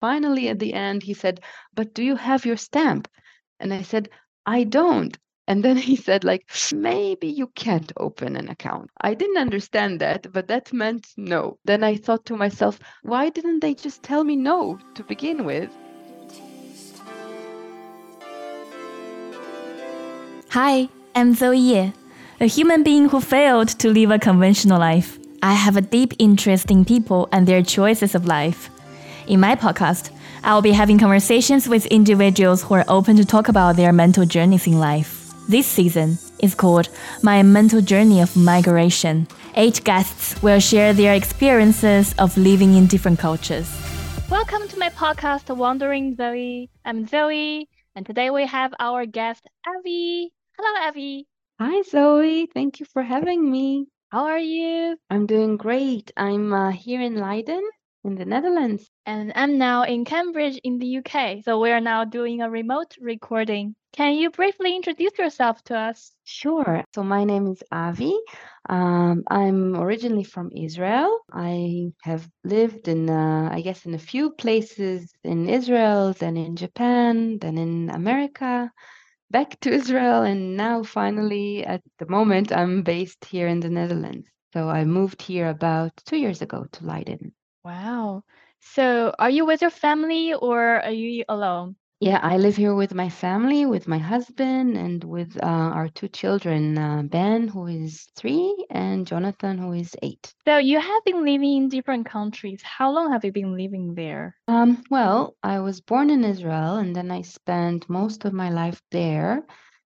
finally, at the end, he said, But do you have your stamp? And I said, I don't. And then he said, like, maybe you can't open an account. I didn't understand that, but that meant no. Then I thought to myself, why didn't they just tell me no to begin with? Hi, I'm Zoe Ye, a human being who failed to live a conventional life. I have a deep interest in people and their choices of life. In my podcast, I'll be having conversations with individuals who are open to talk about their mental journeys in life. This season is called My Mental Journey of Migration. Eight guests will share their experiences of living in different cultures. Welcome to my podcast, Wondering Zoe. I'm Zoe, and today we have our guest, Avi. Hello, Avi. Hi, Zoe. Thank you for having me. How are you? I'm doing great. I'm uh, here in Leiden in the Netherlands. And I'm now in Cambridge in the UK. So we are now doing a remote recording. Can you briefly introduce yourself to us? Sure. So my name is Avi. Um, I'm originally from Israel. I have lived in, uh, I guess, in a few places in Israel, then in Japan, then in America back to Israel. And now, finally, at the moment, I'm based here in the Netherlands. So I moved here about two years ago to Leiden. Wow. So are you with your family or are you alone? Yeah, I live here with my family, with my husband, and with uh, our two children, uh, Ben, who is three, and Jonathan, who is eight. So you have been living in different countries. How long have you been living there? Um, well, I was born in Israel, and then I spent most of my life there,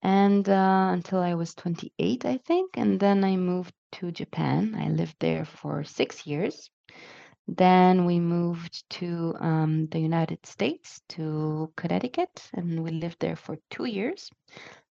and uh, until I was 28, I think, and then I moved to Japan. I lived there for six years. Then we moved to um, the United States, to Connecticut, and we lived there for two years.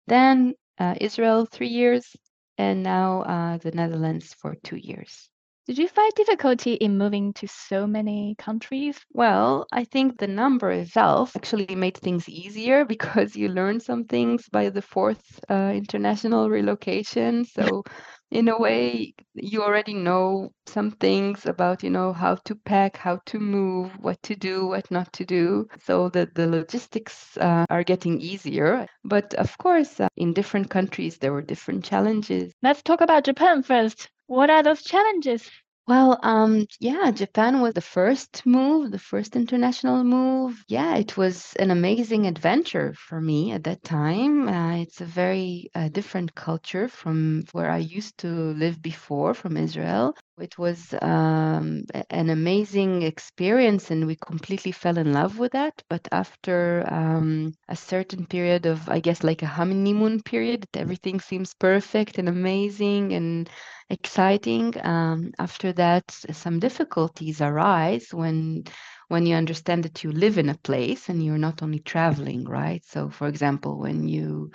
Then uh, Israel, three years, and now uh, the Netherlands for two years. Did you find difficulty in moving to so many countries? Well, I think the number itself actually made things easier because you learn some things by the fourth uh, international relocation. So, in a way, you already know some things about, you know, how to pack, how to move, what to do, what not to do. So that the logistics uh, are getting easier. But of course, uh, in different countries, there were different challenges. Let's talk about Japan first. What are those challenges? Well, um, yeah, Japan was the first move, the first international move. Yeah, it was an amazing adventure for me at that time. Uh, it's a very uh, different culture from where I used to live before, from Israel. It was um, an amazing experience, and we completely fell in love with that. But after um, a certain period of, I guess, like a honeymoon period, everything seems perfect and amazing and exciting. Um, after that, some difficulties arise when when you understand that you live in a place and you're not only traveling, right? So, for example, when you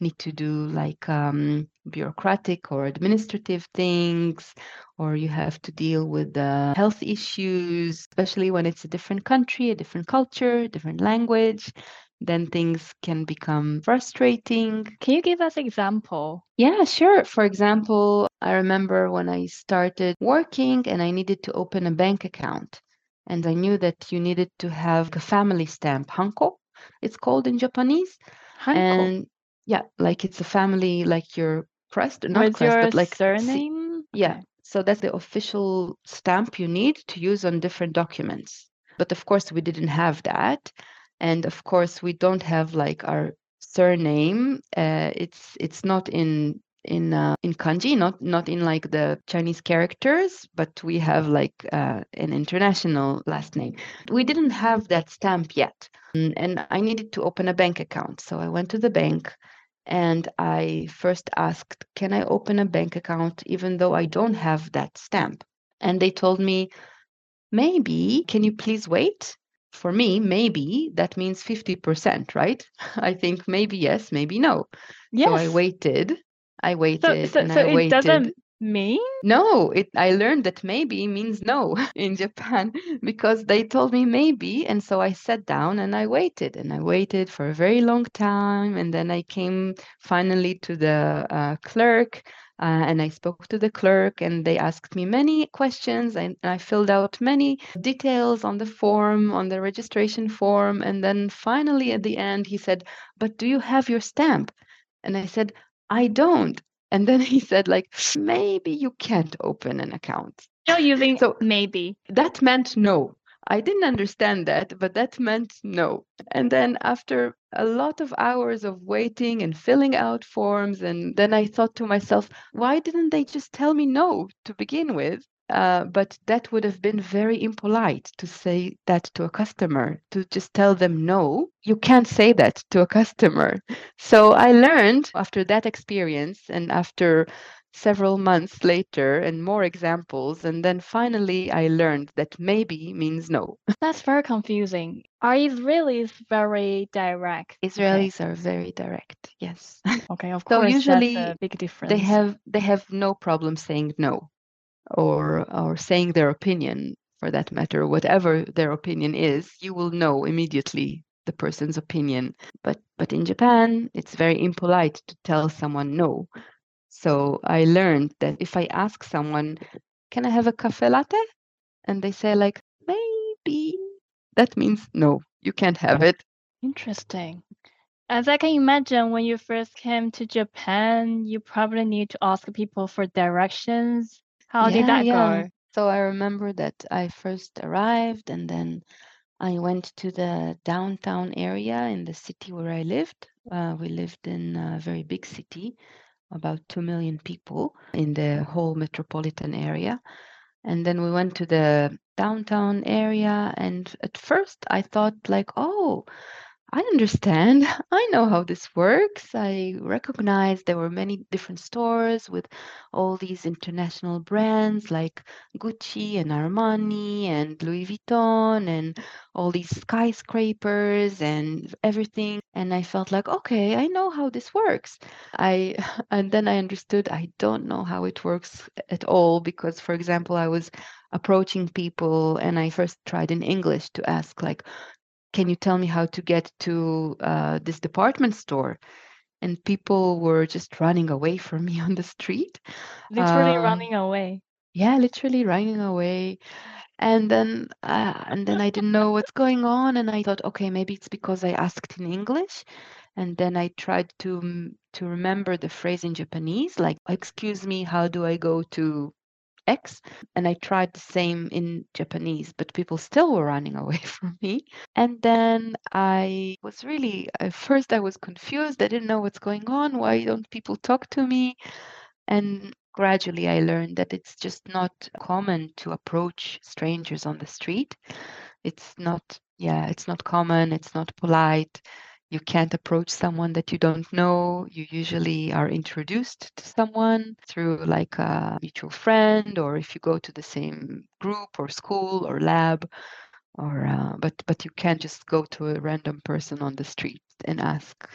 need to do like um, bureaucratic or administrative things, or you have to deal with the health issues, especially when it's a different country, a different culture, different language, then things can become frustrating. Can you give us example? Yeah, sure. For example, I remember when I started working and I needed to open a bank account. And I knew that you needed to have a family stamp, hanko, it's called in Japanese. Hanko. And yeah, like it's a family, like your crest, not With crest, but like surname? yeah. So that's the official stamp you need to use on different documents. But of course, we didn't have that and of course we don't have like our surname uh, it's it's not in in uh, in kanji not not in like the chinese characters but we have like uh, an international last name we didn't have that stamp yet mm, and i needed to open a bank account so i went to the bank and i first asked can i open a bank account even though i don't have that stamp and they told me maybe can you please wait for me, maybe that means 50%, right? I think maybe yes, maybe no. Yes. So I waited. I waited so, so, so it waited. doesn't mean? No, it I learned that maybe means no in Japan because they told me maybe and so I sat down and I waited and I waited for a very long time and then I came finally to the uh, clerk Uh, and I spoke to the clerk, and they asked me many questions, and I filled out many details on the form, on the registration form. And then finally, at the end, he said, But do you have your stamp? And I said, I don't. And then he said, like, maybe you can't open an account. Still using so maybe. That meant no. I didn't understand that, but that meant no. And then after a lot of hours of waiting and filling out forms, and then I thought to myself, why didn't they just tell me no to begin with? Uh, but that would have been very impolite to say that to a customer, to just tell them no. You can't say that to a customer. So I learned after that experience and after several months later and more examples. And then finally, I learned that maybe means no. That's very confusing. Are Israelis very direct? Israelis okay. are very direct. Yes. Okay, of course. So usually, big difference. They have they have no problem saying no, or or saying their opinion for that matter. Whatever their opinion is, you will know immediately the person's opinion. But but in Japan, it's very impolite to tell someone no so I learned that if I ask someone, can I have a cafe latte? And they say like, maybe, that means no, you can't have it. Interesting. As I can imagine, when you first came to Japan, you probably need to ask people for directions. How did that go? So I remember that I first arrived and then I went to the downtown area in the city where I lived. Uh, we lived in a very big city about 2 million people in the whole metropolitan area. And then we went to the downtown area. And at first I thought, like, oh, I understand. I know how this works. I recognize there were many different stores with all these international brands like Gucci and Armani and Louis Vuitton and all these skyscrapers and everything. And I felt like, okay, I know how this works. I and then I understood I don't know how it works at all because, for example, I was approaching people and I first tried in English to ask like can you tell me how to get to uh, this department store? And people were just running away from me on the street. Literally um, running away. Yeah, literally running away. And then, uh, and then I didn't know what's going on, and I thought, okay, maybe it's because I asked in English, and then I tried to to remember the phrase in Japanese, like "Excuse me, how do I go to X. And I tried the same in Japanese, but people still were running away from me. And then I was really, at first, I was confused. I didn't know what's going on. Why don't people talk to me? And gradually, I learned that it's just not common to approach strangers on the street. It's not, yeah, it's not common, it's not polite you can't approach someone that you don't know. You usually are introduced to someone through like a mutual friend, or if you go to the same group or school or lab, or uh, but but you can't just go to a random person on the street and ask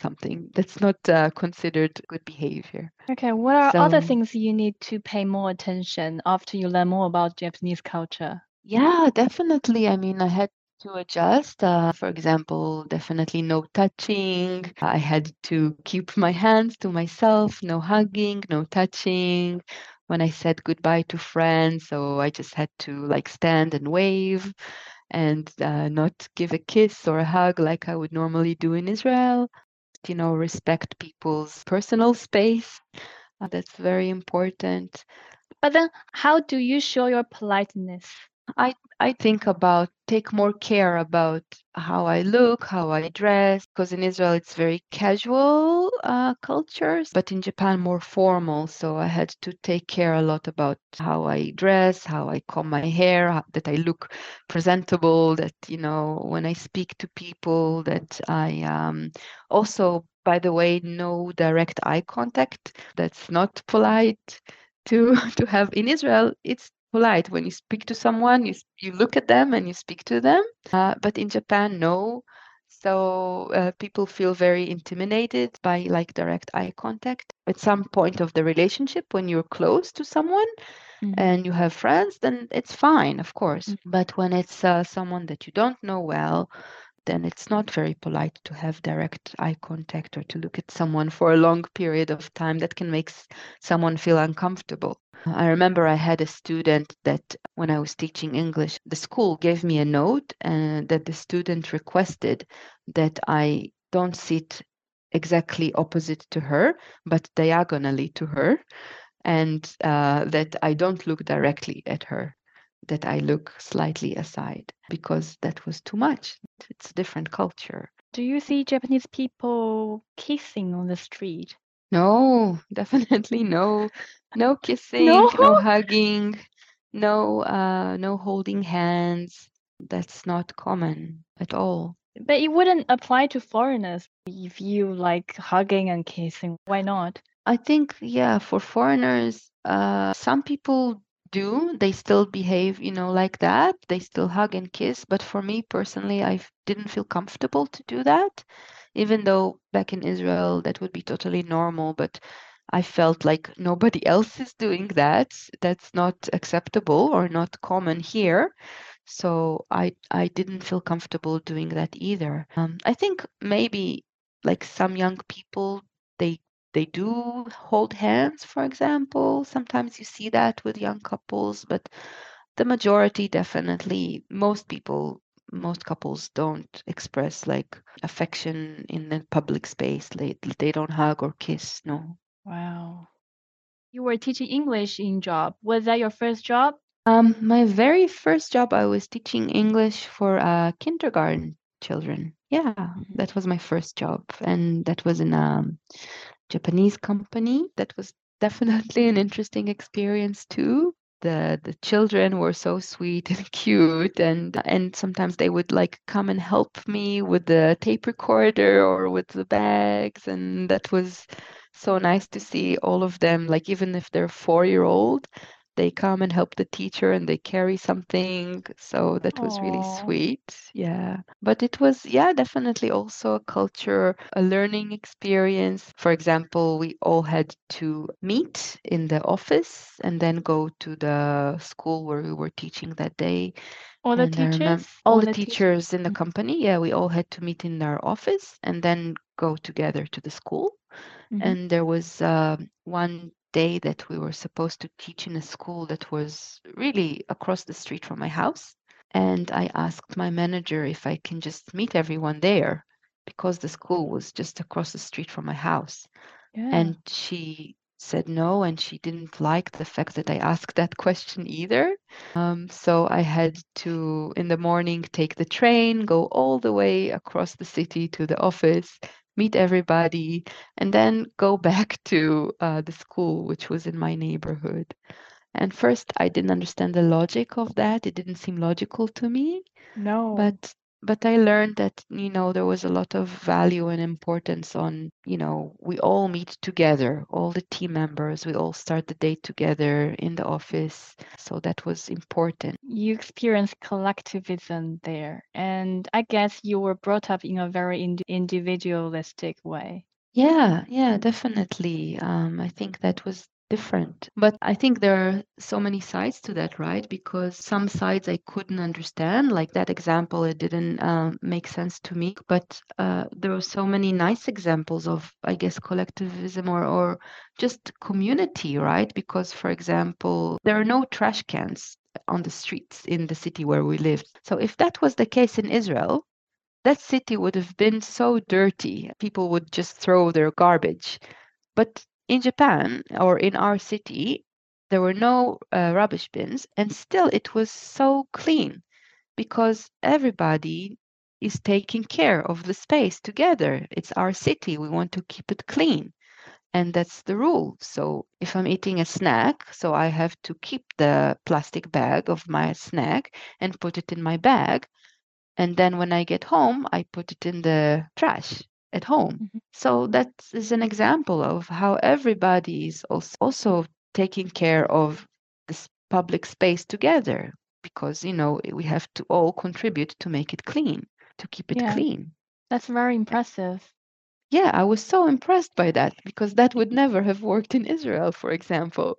something. That's not uh, considered good behavior. Okay, what are so, other things you need to pay more attention after you learn more about Japanese culture? Yeah, definitely. I mean, I had to adjust. Uh, for example, definitely no touching. I had to keep my hands to myself, no hugging, no touching. When I said goodbye to friends, so I just had to like stand and wave and uh, not give a kiss or a hug like I would normally do in Israel. You know, respect people's personal space. Uh, that's very important. But then, how do you show your politeness? I I think about take more care about how I look, how I dress, because in Israel it's very casual uh, cultures, but in Japan more formal. So I had to take care a lot about how I dress, how I comb my hair, that I look presentable, that you know when I speak to people, that I um, also, by the way, no direct eye contact. That's not polite to to have in Israel. It's polite. When you speak to someone you, you look at them and you speak to them. Uh, but in japan no. So uh, people feel very intimidated by like direct eye contact. At some point of the relationship when you're close to someone mm-hmm. and you have friends then it's fine of course. Mm-hmm. but when it's uh, someone that you don't know well then it's not very polite to have direct eye contact or to look at someone for a long period of time. That can make someone feel uncomfortable. I remember I had a student that when I was teaching English, the school gave me a note and that the student requested that I don't sit exactly opposite to her, but diagonally to her, and uh, that I don't look directly at her, that I look slightly aside because that was too much. It's a different culture. Do you see Japanese people kissing on the street? No, definitely no. No kissing, no, no hugging, no uh, no holding hands. That's not common at all. But it wouldn't apply to foreigners if you like hugging and kissing. Why not? I think, yeah, for foreigners, uh, some people do. They still behave, you know, like that. They still hug and kiss. But for me personally, I didn't feel comfortable to do that, even though back in Israel that would be totally normal. But I felt like nobody else is doing that. That's not acceptable or not common here so I I didn't feel comfortable doing that either. Um, I think maybe like some young people they they do hold hands, for example. Sometimes you see that with young couples, but the majority definitely most people most couples don't express like affection in the public space. They they don't hug or kiss. No. Wow. You were teaching English in job. Was that your first job? Um, my very first job, I was teaching English for uh, kindergarten children. Yeah, that was my first job, and that was in a Japanese company. That was definitely an interesting experience too. The the children were so sweet and cute, and and sometimes they would like come and help me with the tape recorder or with the bags, and that was so nice to see all of them. Like even if they're four year old, they come and help the teacher and they carry something. So that was Aww. really sweet. Yeah. But it was, yeah, definitely also a culture, a learning experience. For example, we all had to meet in the office and then go to the school where we were teaching that day. All the and teachers? All, all the, the teachers te- in the mm-hmm. company. Yeah, we all had to meet in our office and then go together to the school. Mm-hmm. And there was uh, one day that we were supposed to teach in a school that was really across the street from my house. And I asked my manager if I can just meet everyone there because the school was just across the street from my house. Yeah. And she said no, and she didn't like the fact that I asked that question either. Um, so I had to, in the morning, take the train, go all the way across the city to the office, meet everybody, and then go back to uh, the school, which was in my neighborhood. And first, I didn't understand the logic of that. It didn't seem logical to me. No. But but I learned that you know there was a lot of value and importance on you know we all meet together, all the team members. We all start the day together in the office, so that was important. You experienced collectivism there, and I guess you were brought up in a very ind- individualistic way. Yeah, yeah, definitely. Um, I think that was different. But I think there are so many sides to that, right? Because some sides I couldn't understand, like that example, it didn't uh, make sense to me. But uh, there are so many nice examples of, I guess, collectivism or, or just community, right? Because, for example, there are no trash cans on the streets in the city where we lived. So if that was the case in Israel, that city would have been so dirty. People would just throw their garbage. But in Japan or in our city, there were no uh, rubbish bins, and still it was so clean because everybody is taking care of the space together. It's our city. We want to keep it clean. And that's the rule. So if I'm eating a snack, so I have to keep the plastic bag of my snack and put it in my bag. And then when I get home, I put it in the trash at home. Mm-hmm. So that is an example of how everybody is also taking care of this public space together because you know we have to all contribute to make it clean to keep it yeah. clean that's very impressive yeah i was so impressed by that because that would never have worked in israel for example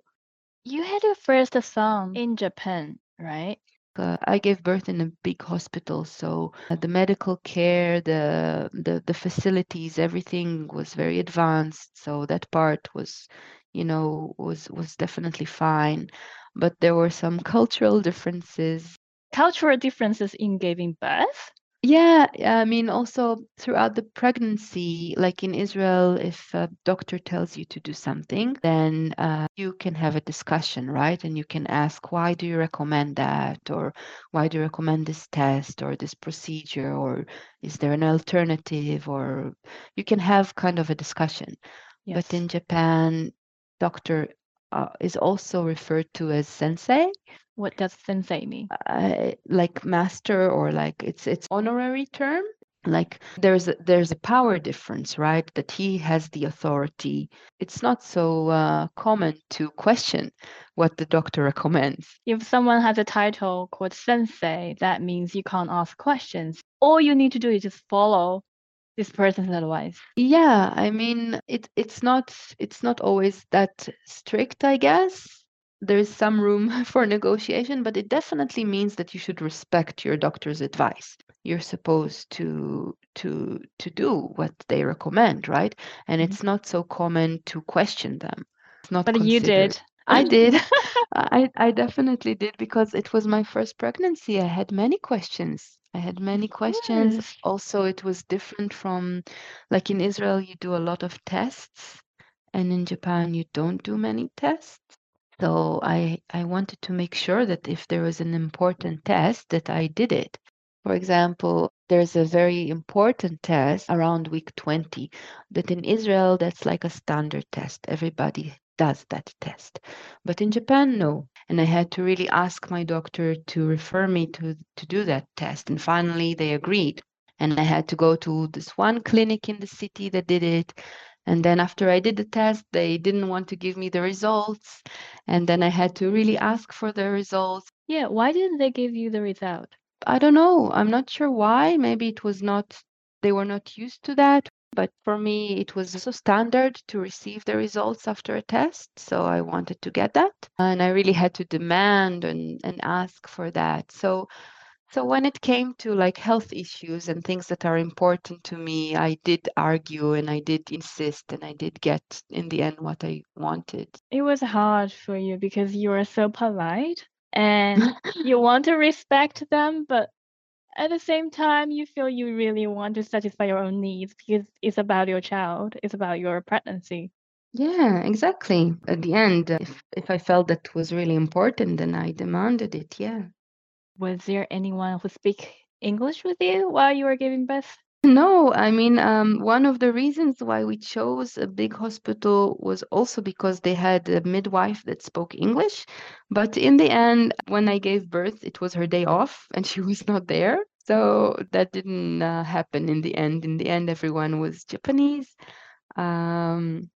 you had your first song in japan right uh, I gave birth in a big hospital, so uh, the medical care, the, the the facilities, everything was very advanced. So that part was, you know, was was definitely fine. But there were some cultural differences. Cultural differences in giving birth? Yeah, I mean, also throughout the pregnancy, like in Israel, if a doctor tells you to do something, then uh, you can have a discussion, right? And you can ask, why do you recommend that? Or why do you recommend this test or this procedure? Or is there an alternative? Or you can have kind of a discussion. Yes. But in Japan, doctor uh, is also referred to as sensei. What does sensei mean? uh, like master or like it's it's honorary term. Like there's a, there's a power difference right? That he has the authority. It's not so uh, common to question what the doctor recommends. If someone has a title called sensei, that means you can't ask questions. All you need to do is just follow this person's advice. yeah i mean it it's not it's not always that strict i guess there's some room for negotiation, but it definitely means that you should respect your doctor's advice. You're supposed to to to do what they recommend, right? And Mhm. it's not so common to question them. It's not But you did. I did. I I definitely did because it was my first pregnancy. I had many questions. I had many questions. course. Also, it was different from like in Israel, you do a lot of tests, and in Japan, you don't do many tests. So I I wanted to make sure that if there was an important test that I did it. For example, there's a very important test around week 20 that in Israel that's like a standard test. Everybody does that test. But in Japan no. And I had to really ask my doctor to refer me to to do that test and finally they agreed. And I had to go to this one clinic in the city that did it and then after I did the test, they didn't want to give me the results. And then I had to really ask for the results. Yeah, why didn't they give you the result? I don't know. I'm not sure why. Maybe it was not, they were not used to that. But for me, it was so standard to receive the results after a test. So I wanted to get that. And I really had to demand and, and ask for that. So so when it came to like health issues and things that are important to me, I did argue and I did insist and I did get in the end what I wanted. It was hard for you because you are so polite and you want to respect them, but at the same time, you feel you really want to satisfy your own needs because it's about your child, it's about your pregnancy. Yeah, exactly. At the end, if if I felt that was really important, then I demanded it. Yeah. Was there anyone who speak English with you while you were giving birth? No, I mean, um, one of the reasons why we chose a big hospital was also because they had a midwife that spoke English. But in the end, when I gave birth, it was her day off and she was not there. So that didn't uh, happen in the end. In the end, everyone was Japanese. Um,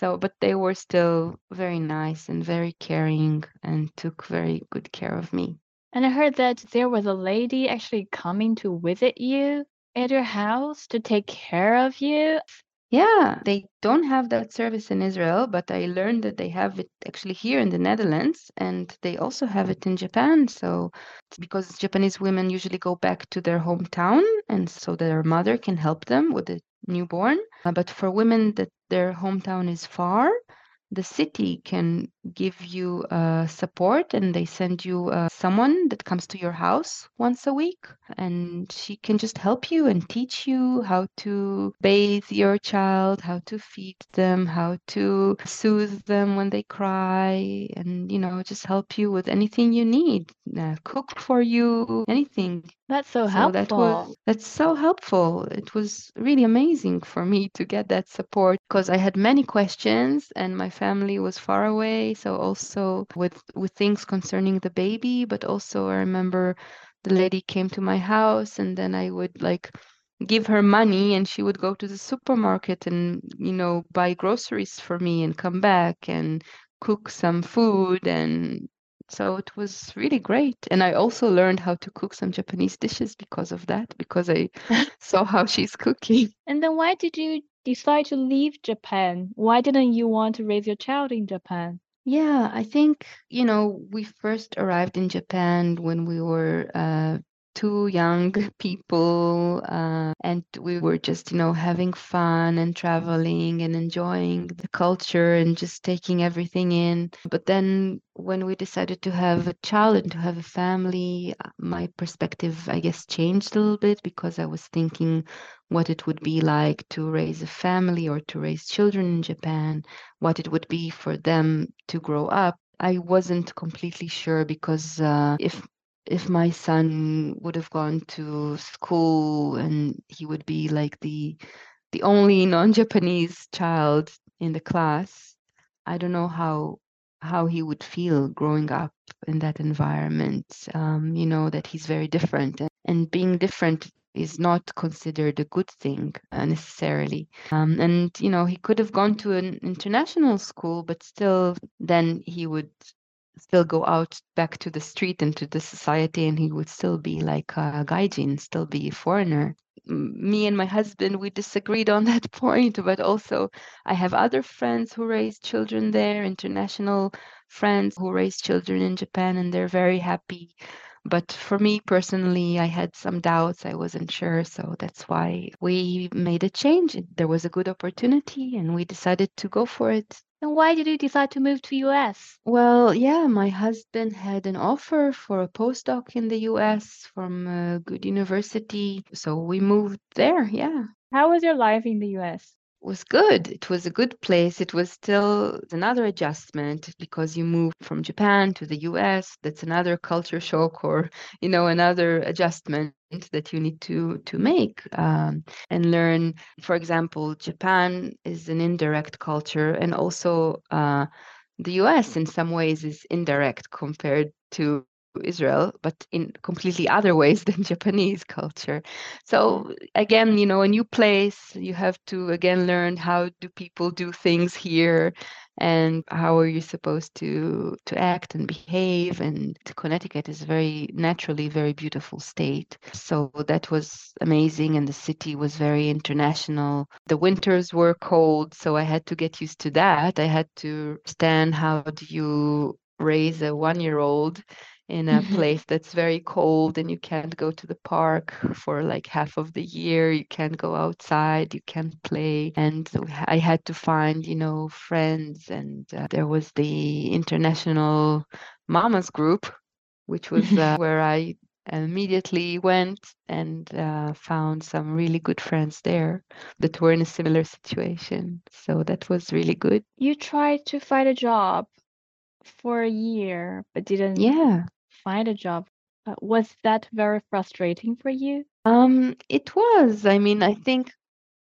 so, but they were still very nice and very caring and took very good care of me. And I heard that there was a lady actually coming to visit you at your house to take care of you. Yeah, they don't have that service in Israel, but I learned that they have it actually here in the Netherlands and they also have it in Japan. So, because Japanese women usually go back to their hometown and so their mother can help them with the newborn. But for women that their hometown is far, the city can give you uh, support and they send you uh, someone that comes to your house once a week and she can just help you and teach you how to bathe your child how to feed them how to soothe them when they cry and you know just help you with anything you need uh, cook for you anything That's so, so helpful. that was that's so helpful. It was really amazing for me to get that support because I had many questions and my family was far away. So also with with things concerning the baby, but also I remember the lady came to my house and then I would like give her money and she would go to the supermarket and you know buy groceries for me and come back and cook some food and so it was really great. And I also learned how to cook some Japanese dishes because of that, because I saw how she's cooking. And then why did you decide to leave Japan? Why didn't you want to raise your child in Japan? Yeah, I think, you know, we first arrived in Japan when we were uh, two young people, uh, and we were just, you know, having fun and traveling and enjoying the culture and just taking everything in. But then when we decided to have a child and to have a family, uh, my perspective, I guess, changed a little bit because I was thinking what it would be like to raise a family or to raise children in Japan, what it would be for them to grow up. I wasn't completely sure because uh, if if my son would have gone to school and he would be like the the only non-Japanese child in the class, I don't know how how he would feel growing up in that environment. Um, you know that he's very different, and, and being different is not considered a good thing uh, necessarily. Um, and you know he could have gone to an international school, but still, then he would still go out back to the street and to the society and he would still be like a gaijin still be a foreigner me and my husband we disagreed on that point but also i have other friends who raise children there international friends who raise children in japan and they're very happy but for me personally i had some doubts i wasn't sure so that's why we made a change there was a good opportunity and we decided to go for it and why did you decide to move to US? Well, yeah, my husband had an offer for a postdoc in the US from a good university. So we moved there, yeah. How was your life in the US? Was good. It was a good place. It was still another adjustment because you move from Japan to the US. That's another culture shock or, you know, another adjustment that you need to to make um, and learn. For example, Japan is an indirect culture, and also uh, the US in some ways is indirect compared to Israel, but in completely other ways than Japanese culture. So again, you know, a new place, you have to again learn how do people do things here and how are you supposed to to act and behave and Connecticut is very naturally very beautiful state. So that was amazing and the city was very international. The winters were cold, so I had to get used to that. I had to understand how do you raise a one year old in a place that's very cold and you can't go to the park for like half of the year. You can't go outside. You can't play. And i had to find you know friends and uh, there was the international mamas group which was uh, where i immediately went and uh, found some really good friends there that were in a similar situation. So that was really good. You tried to find a job for a year but didn't yeah find a job. Uh, was that very frustrating for you? Um, it was. I mean, I think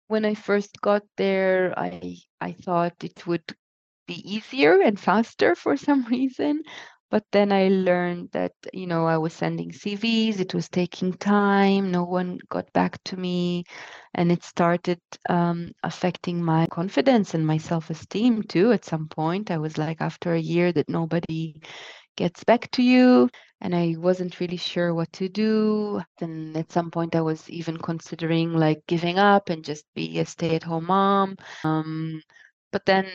when I first got there, I I thought it would be easier and faster for some reason. But then I learned that, you know, I was sending CVs, it was taking time, no one got back to me, and it started um, affecting my confidence and my self esteem too. At some point, I was like, after a year, that nobody gets back to you and i wasn't really sure what to do then at some point i was even considering like giving up and just be a stay-at-home mom um, but then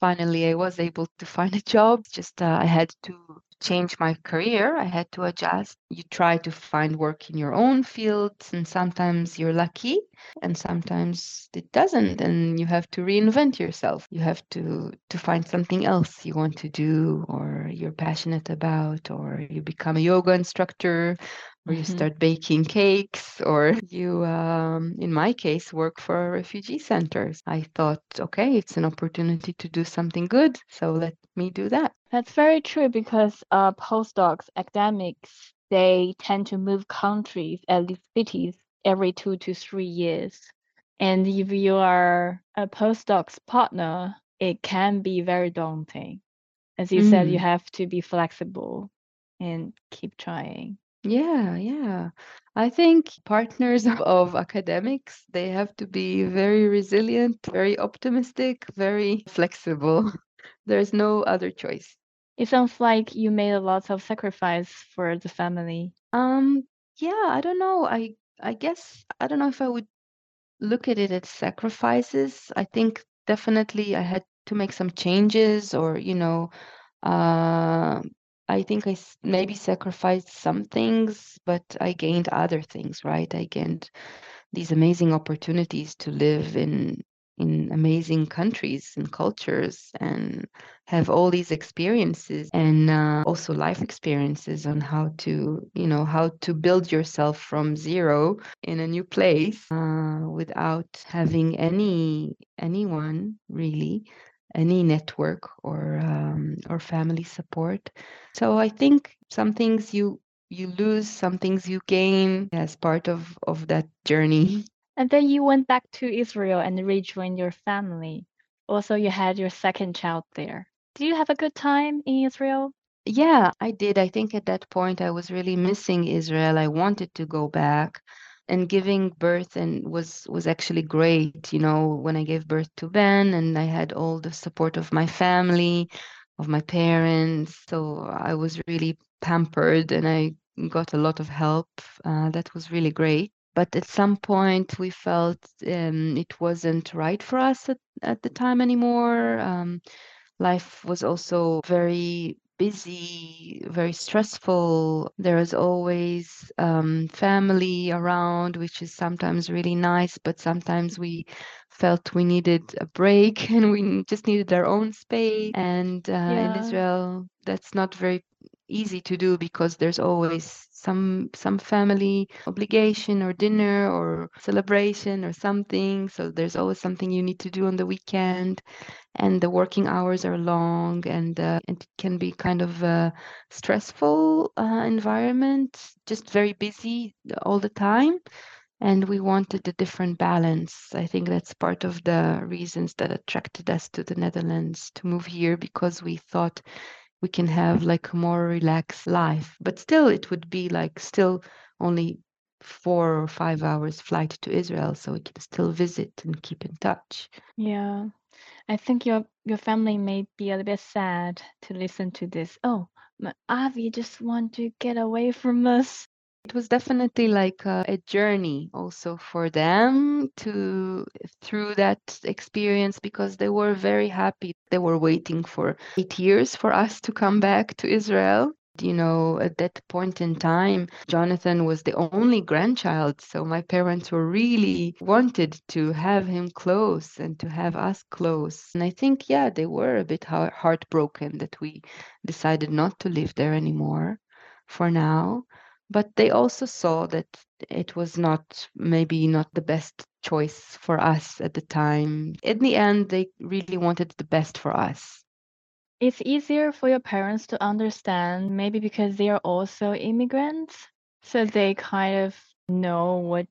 finally i was able to find a job just uh, i had to change my career i had to adjust. You try to find work in your own field and sometimes you're lucky and sometimes it doesn't and you have to reinvent yourself. You have to to find something else you want to do or you're passionate about or you become a yoga instructor or you mm-hmm. start baking cakes or you um, in my case work for refugee centers i thought okay it's an opportunity to do something good so let me do that that's very true because uh, postdocs academics they tend to move countries at least cities every two to three years. And if you are a postdoc's partner, it can be very daunting. As you mm. said, you mm. have to be flexible and keep trying. Yeah, yeah. I think partners of academics, they have to be very resilient, very optimistic, very flexible. There's no other choice. It sounds like you made a lot of sacrifice for the family. Um, yeah, I don't know. I I guess I don't know if I would look at it as sacrifices. I think definitely I had to make some changes or you know uh, I think I maybe sacrificed some things, but I gained other things, right? I gained these amazing opportunities to live in in amazing countries and cultures and have all these experiences and uh, also life experiences on how to you know how to build yourself from zero in a new place uh, without having any anyone really any network or um, or family support. So i think some things you you lose some things you gain as part of of that journey. And then you went back to israel and rejoined your family. Also you had your second child there. Did you have a good time in israel? Yeah i did. I think at that point i was really missing israel. I wanted to go back and giving birth and was was actually great you know when i gave birth to ben and i had all the support of my family of my parents. So i was really pampered and i got a lot of help. Uh, that was really great. But at some point we felt um, it wasn't right for us at, at the time anymore. Um, life was also very busy, very stressful. There is always um, family around, which is sometimes really nice, but sometimes we felt we needed a break and we just needed our own space. And uh, yeah. in Israel, that's not very easy to do because there's always some some family obligation or dinner or celebration or something. So there's always something you need to do on the weekend. And the working hours are long and uh, it can be kind of a stressful uh, environment just very busy all the time. And we wanted a different balance. I think that's part of the reasons that attracted us to the netherlands to move here because we thought we can have like a more relaxed life but still it would be like still only four or five hours flight to israel so we can still visit and keep in touch yeah I think your your family may be a little bit sad to listen to this. Oh, my Avi just want to get away from us. It was definitely like a, a journey also for them to through that experience because they were very happy. They were waiting for eight years for us to come back to Israel you know, at that point in time, Jonathan was the only grandchild. So my parents were really wanted to have him close and to have us close. And I think, yeah, they were a bit heartbroken that we decided not to live there anymore for now. But they also saw that it was not maybe not the best choice for us at the time. In the end, they really wanted the best for us. It's easier for your parents to understand, maybe because they are also immigrants. So they kind of know what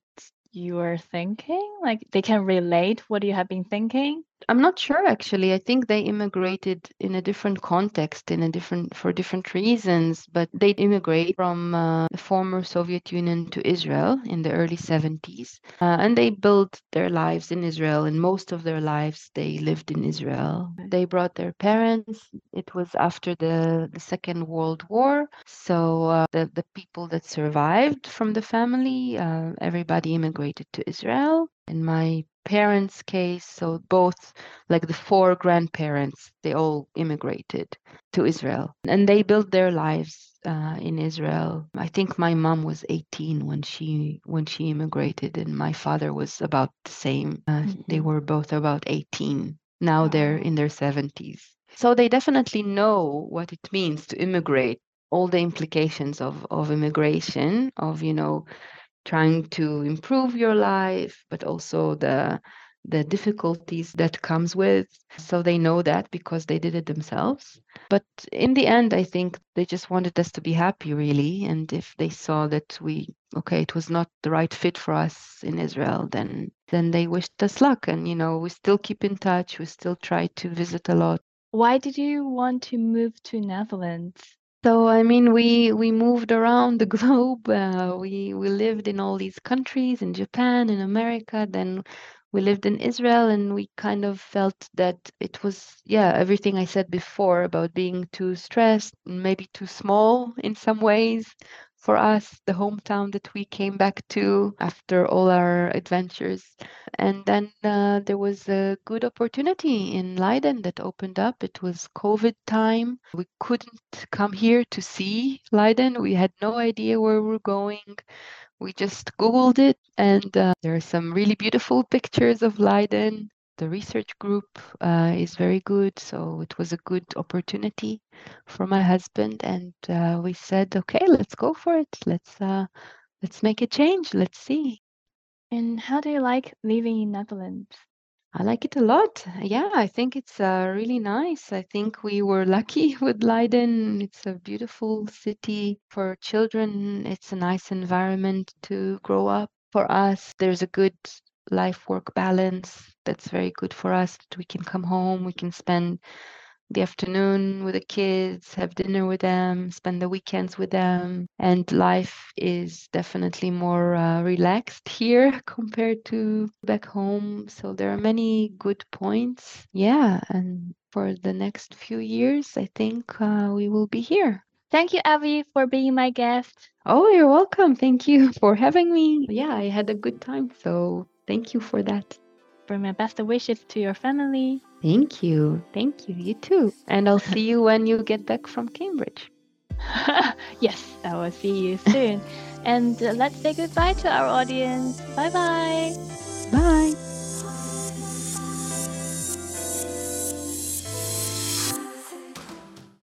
you are thinking. Like they can relate what you have been thinking. I'm not sure actually. I think they immigrated in a different context, in a different for different reasons. But they immigrate from uh, the former Soviet Union to Israel in the early 70s, uh, and they built their lives in Israel. And most of their lives, they lived in Israel. They brought their parents. It was after the the Second World War, so uh, the the people that survived from the family, uh, everybody immigrated to Israel. In my parents' case, so both like the four grandparents, they all immigrated to Israel and they built their lives uh, in Israel. I think my mom was 18 when she when she immigrated, and my father was about the same. Uh, mm-hmm. They were both about 18. Now they're in their 70s. So they definitely know what it means to immigrate all the implications of, of immigration of you know trying to improve your life, but also the the difficulties that comes with. So they know that because they did it themselves. But in the end i think they just wanted us to be happy really. And if they saw that we okay it was not the right fit for us in israel then then they wished us luck. And you know we still keep in touch. We still try to visit a lot. Why did you want to move to netherlands so I mean, we we moved around the globe. Uh, we we lived in all these countries, in Japan, in America. Then we lived in Israel, and we kind of felt that it was yeah everything I said before about being too stressed, maybe too small in some ways for us, the hometown that we came back to after all our adventures. And then uh, there was a good opportunity in Leiden that opened up. It was COVID time. We couldn't come here to see Leiden. We had no idea where we we're going. We just Googled it, and uh, there are some really beautiful pictures of Leiden the research group uh, is very good. So it was a good opportunity for my husband, and uh, we said, okay, let's go for it. Let's uh, let's make a change. Let's see. And how do you like living in Netherlands? I like it a lot. Yeah, I think it's uh, really nice. I think we were lucky with Leiden. It's a beautiful city for children. It's a nice environment to grow up. For us, there's a good life work balance that's very good for us that we can come home we can spend the afternoon with the kids have dinner with them spend the weekends with them and life is definitely more uh, relaxed here compared to back home so there are many good points yeah and for the next few years i think uh, we will be here Thank you, Avi, for being my guest. Oh, you're welcome. Thank you for having me. Yeah, I had a good time. So Thank you for that. Bring my best wishes to your family. Thank you. Thank you. You too. And I'll see you when you get back from Cambridge. yes, I will see you soon. and uh, let's say goodbye to our audience. Bye-bye. Bye.